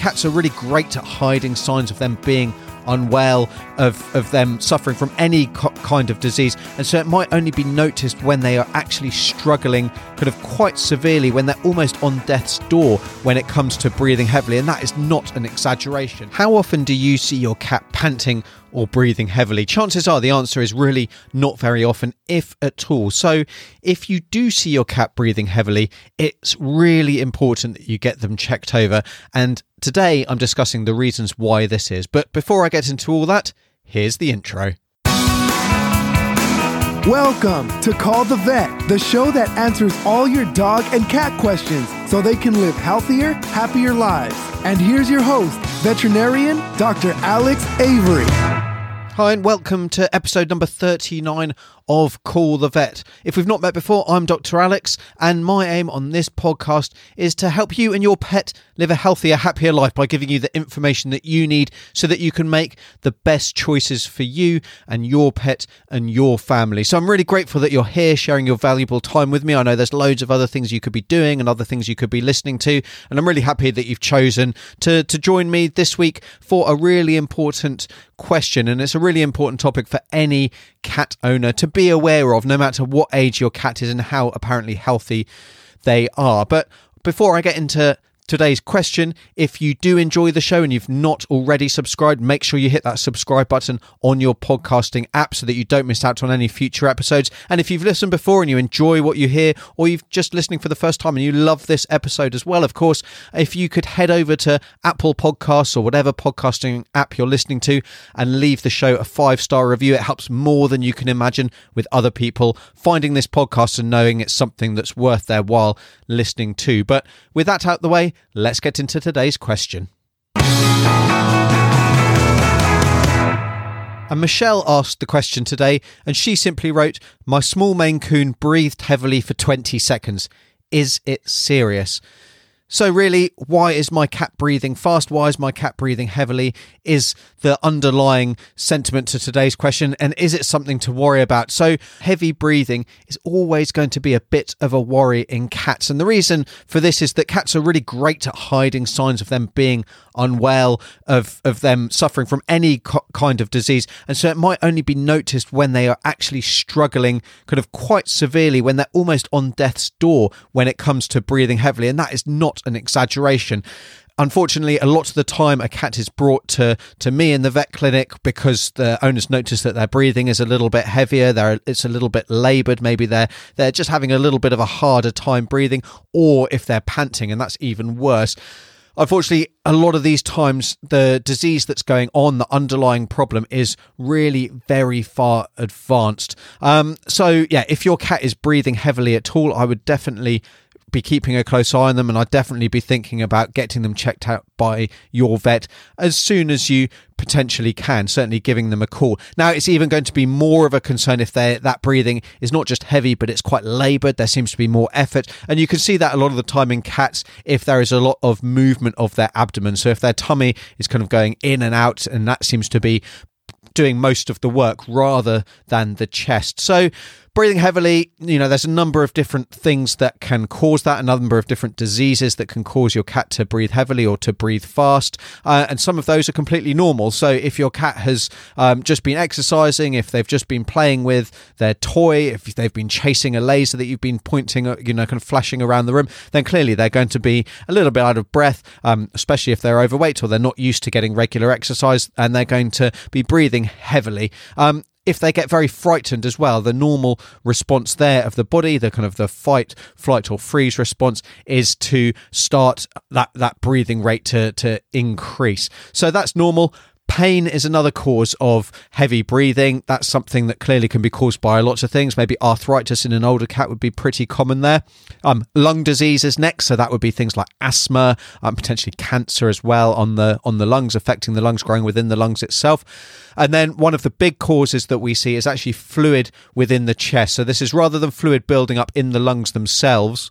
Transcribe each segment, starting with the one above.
cats are really great at hiding signs of them being unwell, of, of them suffering from any co- kind of disease. And so it might only be noticed when they are actually struggling kind of quite severely, when they're almost on death's door when it comes to breathing heavily. And that is not an exaggeration. How often do you see your cat panting or breathing heavily? Chances are the answer is really not very often, if at all. So, if you do see your cat breathing heavily, it's really important that you get them checked over. And today I'm discussing the reasons why this is. But before I get into all that, here's the intro. Welcome to Call the Vet, the show that answers all your dog and cat questions so they can live healthier, happier lives. And here's your host, veterinarian Dr. Alex Avery. Hi, and welcome to episode number 39 of Call the Vet. If we've not met before, I'm Dr. Alex, and my aim on this podcast is to help you and your pet live a healthier, happier life by giving you the information that you need so that you can make the best choices for you and your pet and your family. So I'm really grateful that you're here sharing your valuable time with me. I know there's loads of other things you could be doing and other things you could be listening to, and I'm really happy that you've chosen to, to join me this week for a really important question, and it's a really important topic for any cat owner to be aware of, no matter what age your cat is and how apparently healthy they are. But before I get into today's question. If you do enjoy the show and you've not already subscribed, make sure you hit that subscribe button on your podcasting app so that you don't miss out on any future episodes. And if you've listened before and you enjoy what you hear, or you've just listening for the first time and you love this episode as well, of course, if you could head over to Apple Podcasts or whatever podcasting app you're listening to and leave the show a five star review, it helps more than you can imagine with other people finding this podcast and knowing it's something that's worth their while listening to. But with that out the way, let's get into today's question. And Michelle asked the question today, and she simply wrote, My small Maine Coon breathed heavily for 20 seconds. Is it serious? So, really, why is my cat breathing fast? Why is my cat breathing heavily? Is the underlying sentiment to today's question, and is it something to worry about? So, heavy breathing is always going to be a bit of a worry in cats. And the reason for this is that cats are really great at hiding signs of them being unwell, of, of them suffering from any co- kind of disease. And so, it might only be noticed when they are actually struggling kind of quite severely, when they're almost on death's door when it comes to breathing heavily. And that is not an exaggeration. Unfortunately, a lot of the time, a cat is brought to, to me in the vet clinic because the owners notice that their breathing is a little bit heavier. They're, it's a little bit laboured. Maybe they're they're just having a little bit of a harder time breathing, or if they're panting, and that's even worse. Unfortunately, a lot of these times, the disease that's going on, the underlying problem is really very far advanced. Um, so, yeah, if your cat is breathing heavily at all, I would definitely be keeping a close eye on them and I'd definitely be thinking about getting them checked out by your vet as soon as you potentially can certainly giving them a call. Now it's even going to be more of a concern if that breathing is not just heavy but it's quite labored. There seems to be more effort. And you can see that a lot of the time in cats if there is a lot of movement of their abdomen. So if their tummy is kind of going in and out and that seems to be doing most of the work rather than the chest. So, breathing heavily, you know, there's a number of different things that can cause that, a number of different diseases that can cause your cat to breathe heavily or to breathe fast. Uh, and some of those are completely normal. So, if your cat has um, just been exercising, if they've just been playing with their toy, if they've been chasing a laser that you've been pointing, you know, kind of flashing around the room, then clearly they're going to be a little bit out of breath, um, especially if they're overweight or they're not used to getting regular exercise and they're going to be breathing heavily. Um, if they get very frightened as well, the normal response there of the body, the kind of the fight, flight, or freeze response, is to start that that breathing rate to to increase. So that's normal. Pain is another cause of heavy breathing. That's something that clearly can be caused by lots of things. Maybe arthritis in an older cat would be pretty common there. Um, lung disease is next, so that would be things like asthma, um, potentially cancer as well on the on the lungs, affecting the lungs, growing within the lungs itself. And then one of the big causes that we see is actually fluid within the chest. So this is rather than fluid building up in the lungs themselves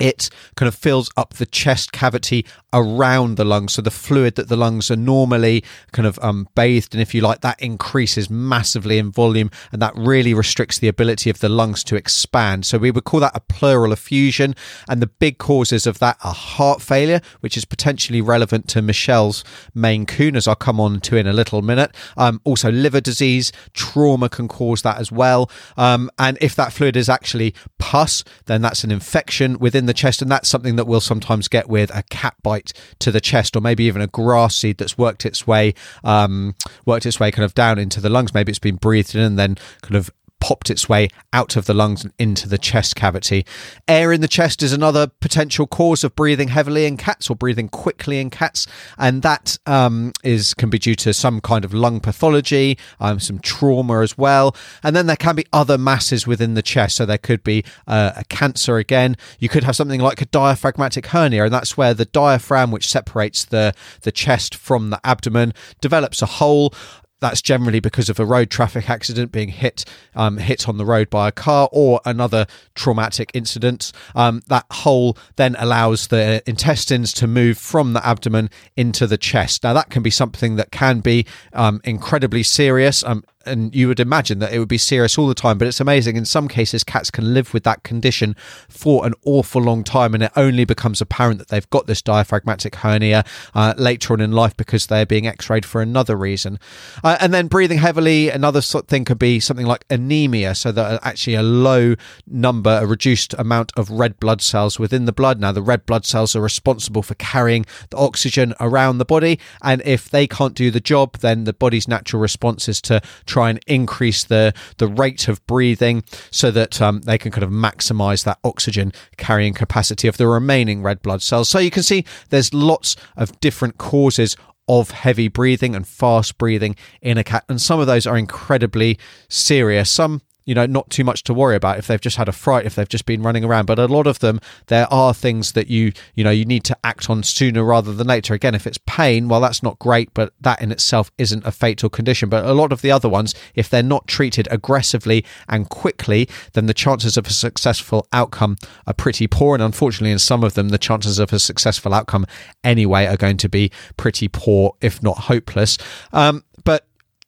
it kind of fills up the chest cavity around the lungs. So the fluid that the lungs are normally kind of um, bathed in, if you like, that increases massively in volume and that really restricts the ability of the lungs to expand. So we would call that a pleural effusion. And the big causes of that are heart failure, which is potentially relevant to Michelle's Maine Coon, as I'll come on to in a little minute. Um, also, liver disease, trauma can cause that as well. Um, and if that fluid is actually pus, then that's an infection within the chest. And that's something that we'll sometimes get with a cat bite to the chest, or maybe even a grass seed that's worked its way, um, worked its way kind of down into the lungs. Maybe it's been breathed in and then kind of popped its way out of the lungs and into the chest cavity. Air in the chest is another potential cause of breathing heavily in cats or breathing quickly in cats, and that um, is can be due to some kind of lung pathology, um, some trauma as well, and then there can be other masses within the chest. So there could be uh, a cancer again. You could have something like a diaphragmatic hernia, and that's where the diaphragm, which separates the the chest from the abdomen, develops a hole that's generally because of a road traffic accident being hit um, hit on the road by a car or another traumatic incident. Um, that hole then allows the intestines to move from the abdomen into the chest. Now that can be something that can be um, incredibly serious. And you would imagine that it would be serious all the time, but it's amazing. In some cases, cats can live with that condition for an awful long time, and it only becomes apparent that they've got this diaphragmatic hernia uh, later on in life because they're being x-rayed for another reason. Uh, and then breathing heavily, another sort of thing could be something like anemia, so that actually a low number, a reduced amount of red blood cells within the blood. Now, the red blood cells are responsible for carrying the oxygen around the body, and if they can't do the job, then the body's natural response is to try and increase the the rate of breathing so that um, they can kind of maximize that oxygen carrying capacity of the remaining red blood cells. So you can see there's lots of different causes of heavy breathing and fast breathing in a cat, and some of those are incredibly serious. Some you know, not too much to worry about if they've just had a fright, if they've just been running around. But a lot of them, there are things that you, you know, you need to act on sooner rather than later. Again, if it's pain, well, that's not great, but that in itself isn't a fatal condition. But a lot of the other ones, if they're not treated aggressively and quickly, then the chances of a successful outcome are pretty poor. And unfortunately, in some of them, the chances of a successful outcome anyway are going to be pretty poor, if not hopeless. Um,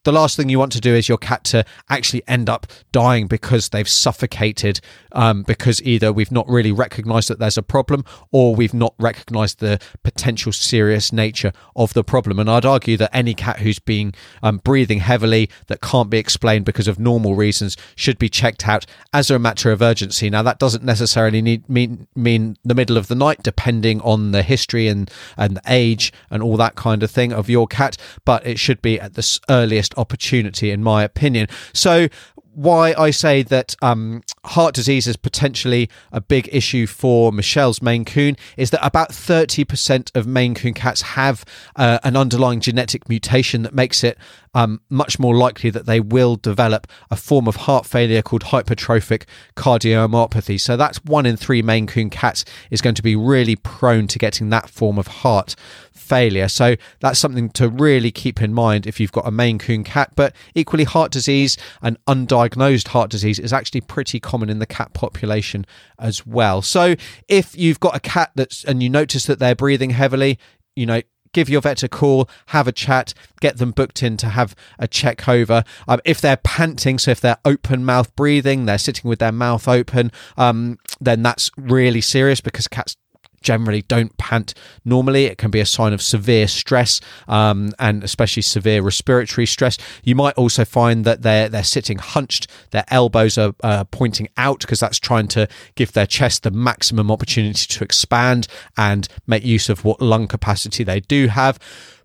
the last thing you want to do is your cat to actually end up dying because they've suffocated um, because either we've not really recognized that there's a problem or we've not recognized the potential serious nature of the problem. And I'd argue that any cat who's been um, breathing heavily that can't be explained because of normal reasons should be checked out as a matter of urgency. Now, that doesn't necessarily need, mean, mean the middle of the night, depending on the history and, and the age and all that kind of thing of your cat, but it should be at the earliest opportunity, in my opinion. So, why I say that um, heart disease is potentially a big issue for Michelle's Maine Coon is that about 30% of Maine Coon cats have uh, an underlying genetic mutation that makes it um, much more likely that they will develop a form of heart failure called hypertrophic cardiomyopathy. So that's one in three Maine Coon cats is going to be really prone to getting that form of heart failure. So that's something to really keep in mind if you've got a Maine Coon cat. But equally, heart disease and undiagnosed heart disease is actually pretty common in the cat population as well. So if you've got a cat that's and you notice that they're breathing heavily, you know, give your vet a call, have a chat, get them booked in to have a check over. Um, if they're panting, so if they're open mouth breathing, they're sitting with their mouth open, um, then that's really serious because cats generally don't pant normally. It can be a sign of severe stress um, and especially severe respiratory stress. You might also find that they're they're sitting hunched, their elbows are uh, pointing out because that's trying to give their chest the maximum opportunity to expand and make use of what lung capacity they do have.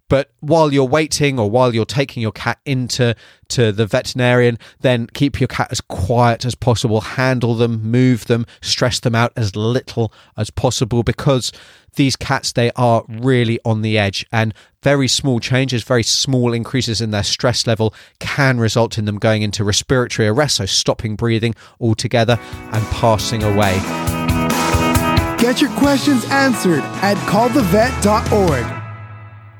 But while you're waiting or while you're taking your cat into to the veterinarian, then keep your cat as quiet as possible. Handle them, move them, stress them out as little as possible because these cats they are really on the edge and very small changes very small increases in their stress level can result in them going into respiratory arrest so stopping breathing altogether and passing away get your questions answered at callthevet.org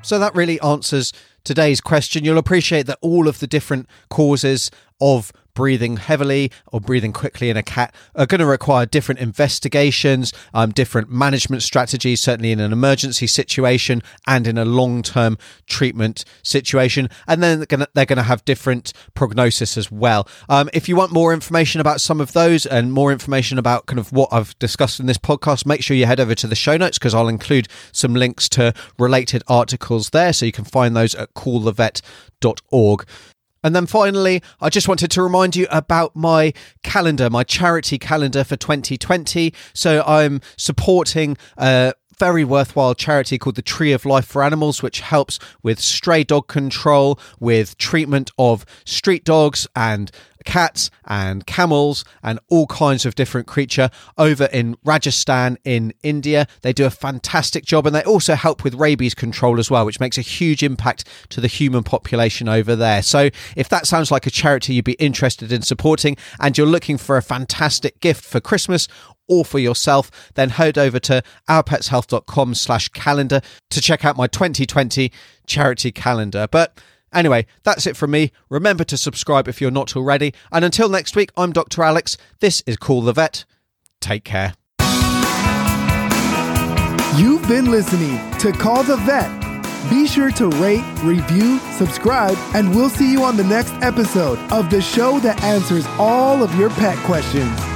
so that really answers today's question. You'll appreciate that all of the different causes of breathing heavily or breathing quickly in a cat are going to require different investigations, um, different management strategies, certainly in an emergency situation and in a long term treatment situation. And then they're going to, they're going to have different prognosis as well. Um, if you want more information about some of those and more information about kind of what I've discussed in this podcast, make sure you head over to the show notes because I'll include some links to related articles there. So you can find those at callthevet.org. And then finally, I just wanted to remind you about my calendar, my charity calendar for 2020. So I'm supporting a very worthwhile charity called the Tree of Life for Animals, which helps with stray dog control, with treatment of street dogs and cats and camels and all kinds of different creature over in Rajasthan in India. They do a fantastic job and they also help with rabies control as well, which makes a huge impact to the human population over there. So if that sounds like a charity you'd be interested in supporting and you're looking for a fantastic gift for Christmas or for yourself, then head over to ourpetshealth.com slash calendar to check out my 2020 charity calendar. But Anyway, that's it from me. Remember to subscribe if you're not already. And until next week, I'm Dr. Alex. This is Call the Vet. Take care. You've been listening to Call the Vet. Be sure to rate, review, subscribe, and we'll see you on the next episode of the show that answers all of your pet questions.